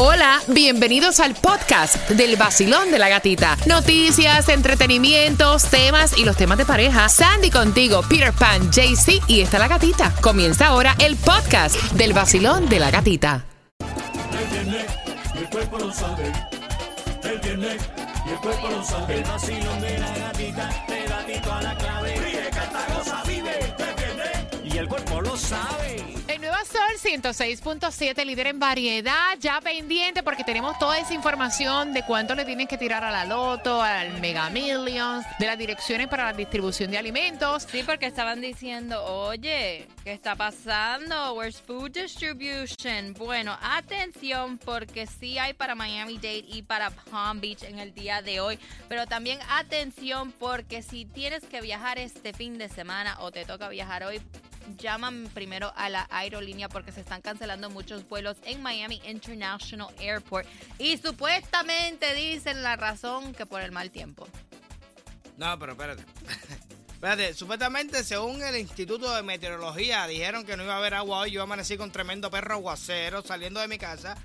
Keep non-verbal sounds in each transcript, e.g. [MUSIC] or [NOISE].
Hola, bienvenidos al podcast del vacilón de la gatita. Noticias, entretenimientos, temas y los temas de pareja. Sandy contigo, Peter Pan, JC y está la gatita. Comienza ahora el podcast del vacilón de la gatita. El vacilón de la gatita a la clave. El cuerpo lo sabe. Sol 106.7, líder en variedad, ya pendiente porque tenemos toda esa información de cuánto le tienen que tirar a la Loto, al Mega Millions, de las direcciones para la distribución de alimentos. Sí, porque estaban diciendo, oye, ¿qué está pasando? Where's food distribution? Bueno, atención porque sí hay para Miami-Dade y para Palm Beach en el día de hoy, pero también atención porque si tienes que viajar este fin de semana o te toca viajar hoy, llaman primero a la aerolínea porque se están cancelando muchos vuelos en Miami International Airport y supuestamente dicen la razón que por el mal tiempo. No, pero espérate. [LAUGHS] Espérate, supuestamente según el Instituto de Meteorología dijeron que no iba a haber agua hoy. Yo amanecí con tremendo perro aguacero saliendo de mi casa.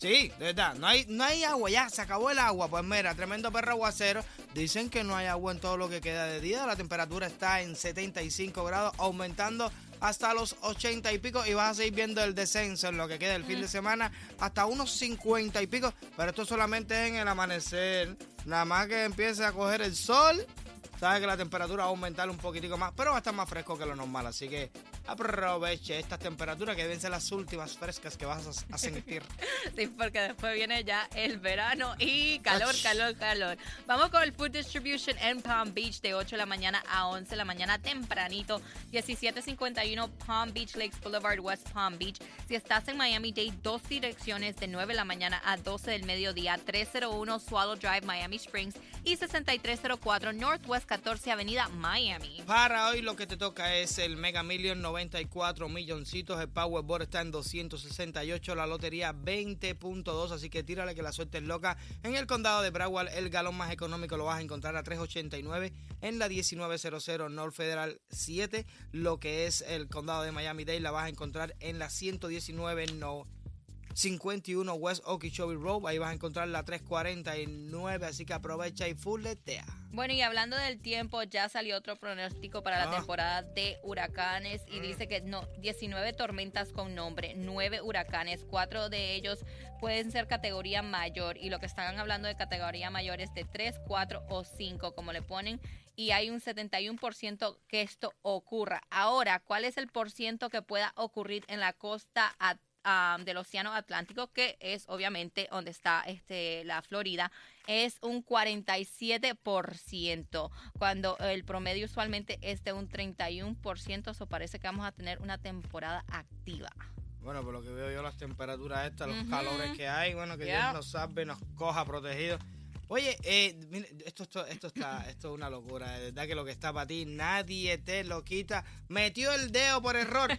Sí, de verdad, no hay, no hay agua, ya se acabó el agua. Pues mira, tremendo perro aguacero. Dicen que no hay agua en todo lo que queda de día. La temperatura está en 75 grados, aumentando hasta los 80 y pico. Y vas a seguir viendo el descenso en lo que queda el fin de semana hasta unos 50 y pico. Pero esto solamente es en el amanecer. Nada más que empiece a coger el sol. Sabes que la temperatura va a aumentar un poquitico más, pero va a estar más fresco que lo normal. Así que aproveche estas temperaturas que deben ser las últimas frescas que vas a, a sentir. [LAUGHS] Sí, porque después viene ya el verano y calor, Ach. calor, calor. Vamos con el Food Distribution en Palm Beach de 8 de la mañana a 11 de la mañana tempranito. 1751 Palm Beach Lakes Boulevard, West Palm Beach. Si estás en Miami-Dade, dos direcciones de 9 de la mañana a 12 del mediodía. 301 Swallow Drive, Miami Springs y 6304 Northwest 14 Avenida, Miami. Para hoy lo que te toca es el Mega Million 94 milloncitos. El Powerball está en 268. La lotería 20.2. Así que tírale que la suerte es loca. En el condado de Broward, el galón más económico lo vas a encontrar a 389. En la 1900 North Federal 7. Lo que es el condado de Miami-Dade la vas a encontrar en la 119 No 51 West Okeechobee Road. Ahí vas a encontrar la 349. Así que aprovecha y fulletea. Bueno, y hablando del tiempo, ya salió otro pronóstico para la Ah. temporada de huracanes y Mm. dice que no, 19 tormentas con nombre, 9 huracanes, 4 de ellos pueden ser categoría mayor y lo que están hablando de categoría mayor es de 3, 4 o 5, como le ponen, y hay un 71% que esto ocurra. Ahora, ¿cuál es el por ciento que pueda ocurrir en la costa at- del Océano Atlántico, que es obviamente donde está este, la Florida? es un 47%, cuando el promedio usualmente es de un 31%, eso parece que vamos a tener una temporada activa. Bueno, por lo que veo yo, las temperaturas estas, los calores que hay, bueno, que Yeah. Dios nos salve, nos coja protegidos. Oye, eh, mire, esto, esto, esto, está, [LAUGHS] esto es una locura, de verdad que lo que está para ti, nadie te lo quita. Metió el dedo por error [LAUGHS]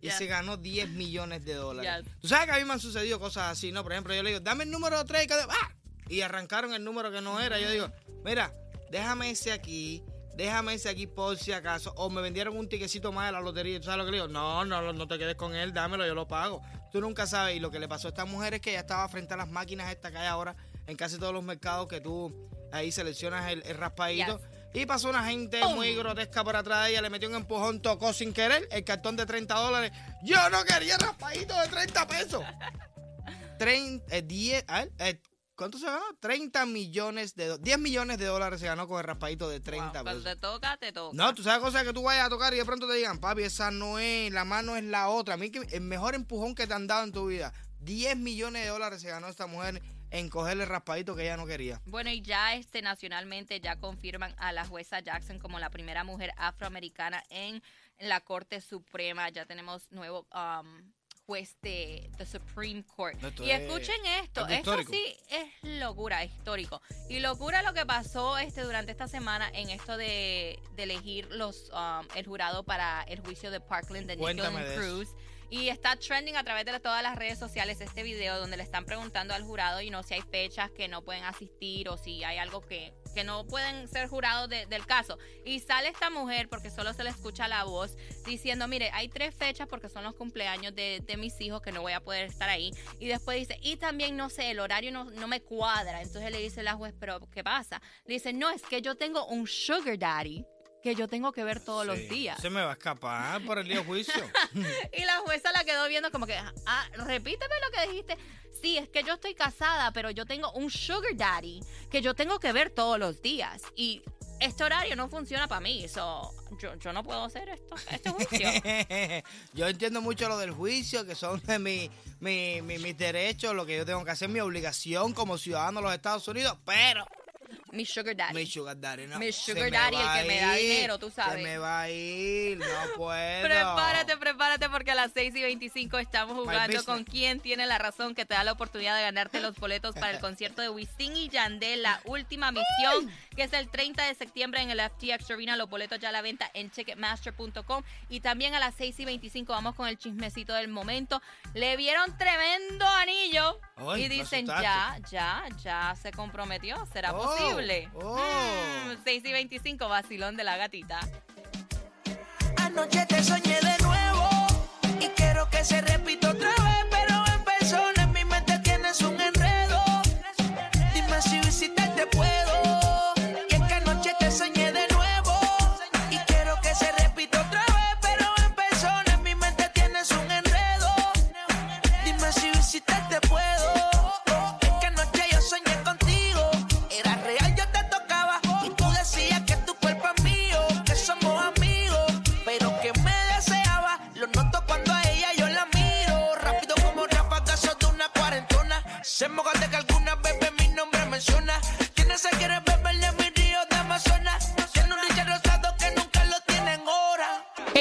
y Yeah. se ganó 10 millones de dólares. Yeah. Tú sabes que a mí me han sucedido cosas así, ¿no? Por ejemplo, yo le digo, dame el número 3 ¡Ah! y arrancaron el número que no era. Yo digo, mira, déjame ese aquí, déjame ese aquí por si acaso. O me vendieron un tiquecito más de la lotería. ¿Tú sabes lo que le digo? No, no, no te quedes con él, dámelo, yo lo pago. Tú nunca sabes. Y lo que le pasó a esta mujer es que ella estaba frente a las máquinas estas que hay ahora en casi todos los mercados que tú ahí seleccionas el, el raspadito. Y pasó una gente ¡Pum! muy grotesca por atrás de ella, le metió un empujón, tocó sin querer el cartón de 30 dólares. Yo no quería raspadito de 30 pesos. [LAUGHS] 30, eh, 10, a ver, eh, ¿cuánto se ganó? 30 millones de dólares. 10 millones de dólares se ganó con el raspadito de 30 Wow, cuando pesos. te toca, te toca. No, tú sabes cosas que tú vayas a tocar y de pronto te digan, papi, esa no es, la mano es la otra. A mí el mejor empujón que te han dado en tu vida. 10 millones de dólares se ganó esta mujer en cogerle raspadito que ella no quería. Bueno, y ya este nacionalmente ya confirman a la jueza Jackson como la primera mujer afroamericana en la Corte Suprema. Ya tenemos nuevo um, juez de the Supreme Court. Esto y es escuchen esto, algo esto sí es locura, histórico. Y locura lo que pasó este durante esta semana en esto de, de elegir los um, el jurado para el juicio de Parkland de Cuéntame Nicole de eso. Y está trending a través de todas las redes sociales este video donde le están preguntando al jurado y no si hay fechas que no pueden asistir o si hay algo que que no pueden ser jurados de- del caso. Y sale esta mujer, porque solo se le escucha la voz, diciendo, mire, hay tres fechas porque son los cumpleaños de, de mis hijos que no voy a poder estar ahí. Y después dice, y también, no sé, el horario no, no me cuadra. Entonces le dice la juez, pero ¿qué pasa? Le dice, no, es que yo tengo un sugar daddy que yo tengo que ver todos los días. Se me va a escapar por el lío juicio. [LAUGHS] Y la jueza la quedó viendo como que, ah, repíteme lo que dijiste. Sí, es que yo estoy casada, pero yo tengo un sugar daddy que yo tengo que ver todos los días. Y este horario no funciona para mí. So, yo, yo no puedo hacer esto, este juicio. [LAUGHS] yo entiendo mucho lo del juicio, que son de mi, mi- mi- mis derechos, lo que yo tengo que hacer, mi obligación como ciudadano de los Estados Unidos, pero Mi sugar daddy. mi sugar daddy no. Mi sugar daddy, el que me da dinero, tú sabes. Se me va a ir, no [LAUGHS] puedo. Prepárate, prepárate porque a las 6 y 25 estamos jugando con quién tiene la razón que te da la oportunidad de ganarte los boletos para el [LAUGHS] concierto de Wisin y Yandel, la última misión, que es el 30 de septiembre en el FTX Arena. Los boletos ya a la venta en ticketmaster.com. Y también a las 6 y 25 vamos con el chismecito del momento. Le vieron tremendo anillo y dicen ya, ya, ya se comprometió. ¿Será Oh, posible? Oh. Mm, 6 y 25, vacilón de la gatita. Anoche te soñé de nuevo y quiero que se repita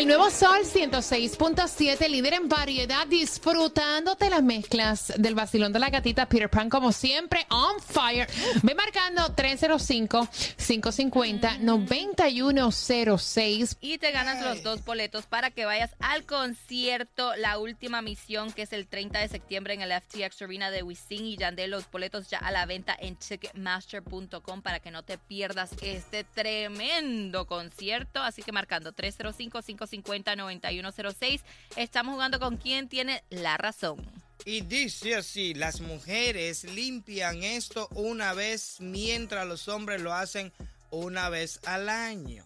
nuevo Sol 106.7, líder en variedad, disfrutándote las mezclas del vacilón de la gatita Peter Pan, como siempre, on fire. Ve marcando 305-550-9106. Y te ganas los dos boletos para que vayas al concierto La Última Misión, que es el 30 de septiembre en el FTX Arena de Wisin y Yandel. Los boletos ya a la venta en Ticketmaster.com para que no te pierdas este tremendo concierto. Así que marcando 305-550-9106. Estamos jugando con quien tiene la razón. Y dice así, las mujeres limpian esto una vez mientras los hombres lo hacen una vez al año.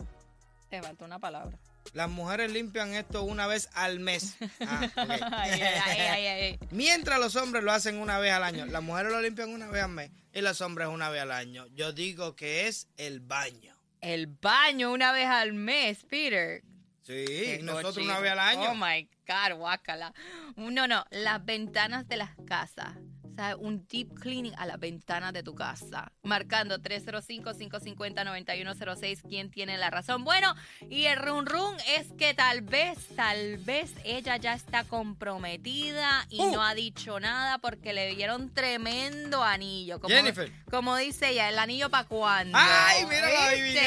Te falta una palabra. Las mujeres limpian esto una vez al mes. [LAUGHS] Ah, ok. Ay, ay, ay, ay, ay. Mientras los hombres lo hacen una vez al año. Las mujeres lo limpian una vez al mes y los hombres una vez al año. Yo digo que es el baño. El baño una vez al mes, Peter. Sí, nosotros una vez al año. Oh my God, guácala. No, no, las ventanas de las casas. O sea, un deep cleaning a las ventanas de tu casa. Marcando 305-550-9106. ¿Quién tiene la razón? Bueno, y el run run es que tal vez, tal vez ella ya está comprometida y Uh. no ha dicho nada porque le dieron tremendo anillo. Como, Jennifer. Como dice ella, ¿el anillo para cuándo? ¡Ay, mira la ¿Viste?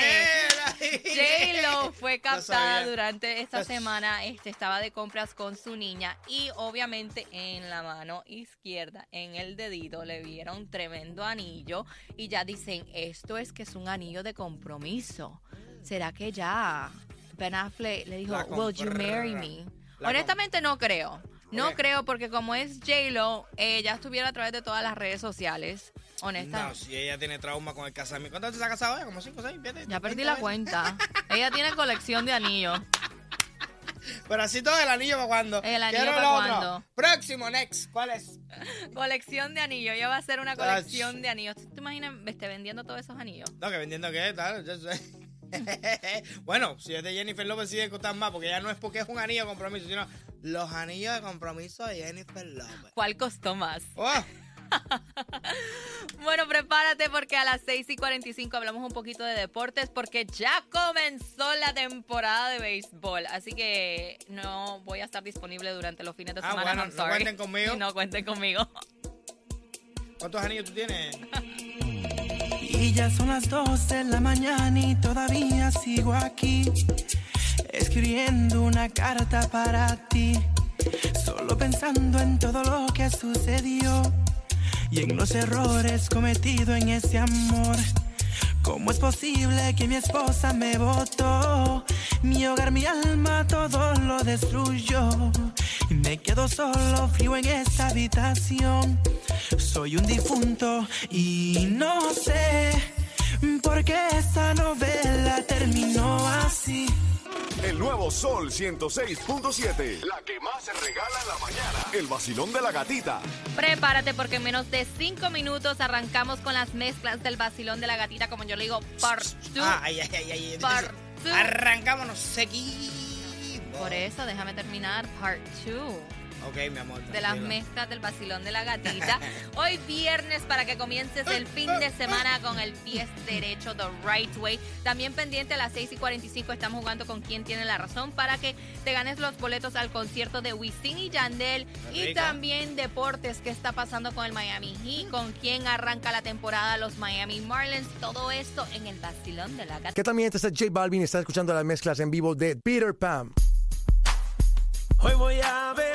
J-Lo [LAUGHS] fue captada durante esta [LAUGHS] semana. Este estaba de compras con su niña y obviamente en la mano izquierda, en el dedito, le vieron tremendo anillo y ya dicen, esto es que es un anillo de compromiso. ¿Será que ya Ben Affleck le dijo, will you marry me? la Honestamente no creo. No creo porque como es J-Lo, eh, ya estuviera a través de todas las redes sociales. No, Honestamente. si ella tiene trauma con el casamiento. ¿Cuánto se ha casado ella? ¿Como 5 o 6? Ya perdí la cuenta. Ella tiene colección de anillos. [LAUGHS] Pero así todo el anillo para cuando. El anillo Quiero pa' lo otro. cuando. Próximo, next. ¿Cuál es? Colección de anillos. Ella va a hacer una colección de anillos. ¿Tú te imaginas este, vendiendo todos esos anillos? No, que vendiendo qué, tal. yo sé. [LAUGHS] bueno, si es de Jennifer López, sí debe costar más, porque ya no es porque es un anillo de compromiso, sino los anillos de compromiso de Jennifer López. ¿Cuál costó más? Oh, [LAUGHS] Bueno, prepárate porque a las 6 y 45 hablamos un poquito de deportes porque ya comenzó la temporada de béisbol. Así que no voy a estar disponible durante los fines de Ah, semana. bueno, I'm no cuenten conmigo. [LAUGHS] No cuenten conmigo. ¿Cuántos anillos tú tienes? [LAUGHS] Y ya son las dos de la mañana y todavía sigo aquí, escribiendo una carta para ti, solo pensando en todo lo que sucedió y en los errores cometidos en ese amor. ¿Cómo es posible que mi esposa me votó? Mi hogar, mi alma, todo lo destruyó. Y me quedo solo, frío en esta habitación. Soy un difunto y no sé por qué esta novela terminó así. El nuevo Sol 106.7. La que más se regala en la mañana. El vacilón de la gatita. Prepárate porque en menos de 5 minutos arrancamos con las mezclas del vacilón de la gatita, como yo le digo, part two. Ah, ay, ay, ay, ay. Part two. Arrancámonos seguido. Por eso, déjame terminar part 2 Ok, mi amor. de las mezclas del vacilón de la gatita. [LAUGHS] Hoy viernes para que comiences el fin de semana con el pie derecho, the right way. También pendiente a las 6 y 45 estamos jugando con quién tiene la razón para que te ganes los boletos al concierto de Wisin y Yandel. Y también deportes, qué está pasando con el Miami Heat, con quién arranca la temporada los Miami Marlins. Todo esto en el vacilón de la gatita. Que también está J Balvin, está escuchando las mezclas en vivo de Peter Pan. Hoy voy a beber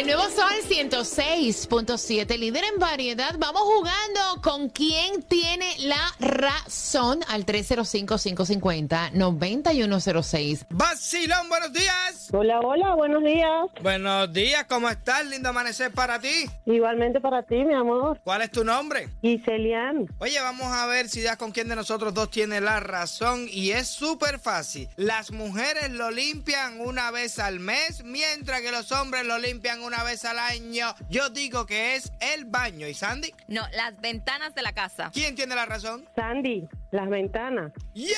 El nuevo Sol 106.7, líder en variedad. Vamos jugando con quién tiene la razón al 305-550-9106. Vacilón, buenos días. Hola, hola, buenos días. Buenos días, ¿cómo estás? Lindo amanecer para ti. Igualmente para ti, mi amor. ¿Cuál es tu nombre? Giselian. Oye, vamos a ver si ya con quién de nosotros dos tiene la razón y es súper fácil. Las mujeres lo limpian una vez al mes, mientras que los hombres lo limpian una vez al año. Yo digo que es el baño. ¿Y Sandy? No, las ventanas de la casa. ¿Quién tiene la razón? Sandy, las ventanas. ¡Yeah!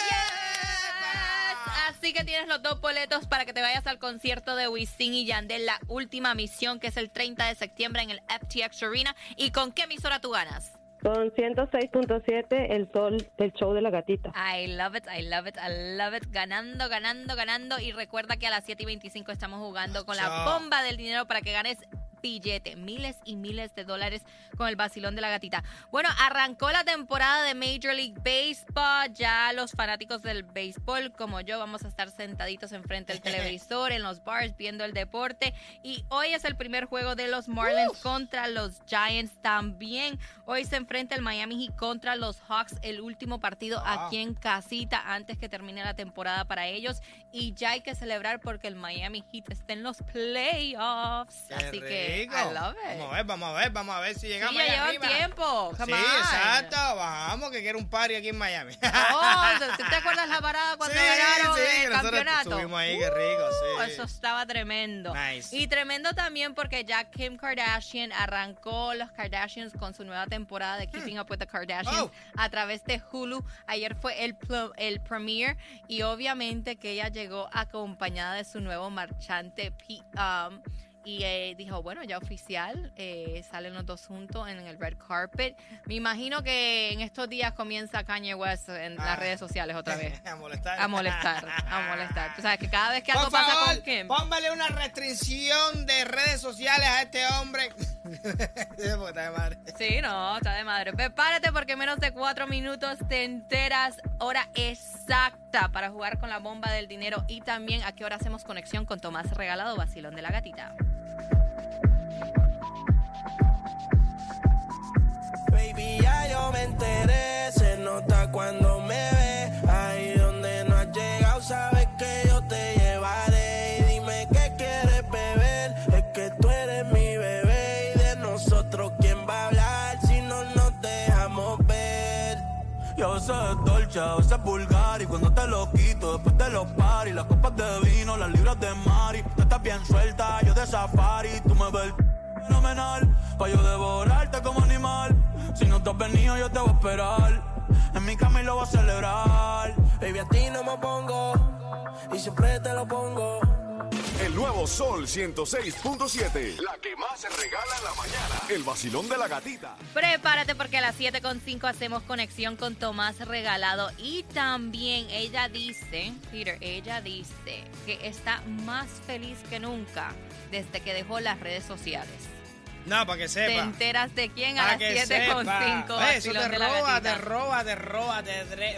Así que tienes los dos boletos para que te vayas al concierto de Wisin y Yandel, la última misión, que es el 30 de septiembre en el FTX Arena. ¿Y con qué emisora tú ganas? Con 106.7, el sol del show de la gatita. I love it, I love it, I love it. Ganando, ganando, ganando. Y recuerda que a las 7 y 25 estamos jugando con la bomba del dinero para que ganes billete, miles y miles de dólares con el vacilón de la gatita. Bueno, arrancó la temporada de Major League Baseball. Ya los fanáticos del béisbol, como yo, vamos a estar sentaditos enfrente del [LAUGHS] televisor, en los bars, viendo el deporte. Y hoy es el primer juego de los Marlins contra los Giants. También hoy se enfrenta el Miami Heat contra los Hawks, el último partido Wow. aquí en casita antes que termine la temporada para ellos. Y ya hay que celebrar porque el Miami Heat está en los playoffs. ¡Qué Así que rico! I love it. Vamos a ver, vamos a ver, vamos a ver si Sí, llegamos ya allá llevan tiempo. Sí, Come on. exacto. Vamos, que quiero un party aquí en Miami. Oh, [LAUGHS] ¿tú te acuerdas la parada cuando Sí, ganaron sí, el campeonato? estuvimos ahí, qué rico, Uh, sí. Eso estaba tremendo. Nice. Y tremendo también porque ya Kim Kardashian arrancó los Kardashians con su nueva temporada de Keeping Up with the Kardashians Oh. a través de Hulu. Ayer fue el, el premiere y obviamente que ella llegó acompañada de su nuevo marchante Pete. um, y eh, dijo, bueno, ya oficial, eh, salen los dos juntos en el red carpet. Me imagino que en estos días comienza Kanye West en Ah. las redes sociales otra vez. [LAUGHS] a molestar. A molestar, a molestar. Tú sabes que cada vez que algo Por pasa favor, con Kim. póngale una restricción de redes sociales a este hombre. [LAUGHS] Sí, no, está de madre. Prepárate porque en menos de cuatro minutos te enteras hora exacta para jugar con la bomba del dinero y también a qué hora hacemos conexión con Tomás Regalado, Basilón de la Gatita. A veces es vulgar Y cuando te lo quito, después de los paris Las copas de vino, las libras de mari. Tú estás bien suelta, yo de safari. Tú me ves fenomenal Pa' yo devorarte como animal. Si no te has venido, yo te voy a esperar. En mi cama y lo voy a celebrar. Baby, a ti no me pongo y siempre te lo pongo. El nuevo Sol 106.7. La que más se regala en la mañana. El vacilón de la gatita. Prepárate porque a las 7.5 hacemos conexión con Tomás Regalado y también ella dice, Peter, ella dice que está más feliz que nunca desde que dejó las redes sociales. No, para que ¿Te sepa. enteras de quién a las que 7.5? sepa. Eh, Eso te roba, te roba, te roba, te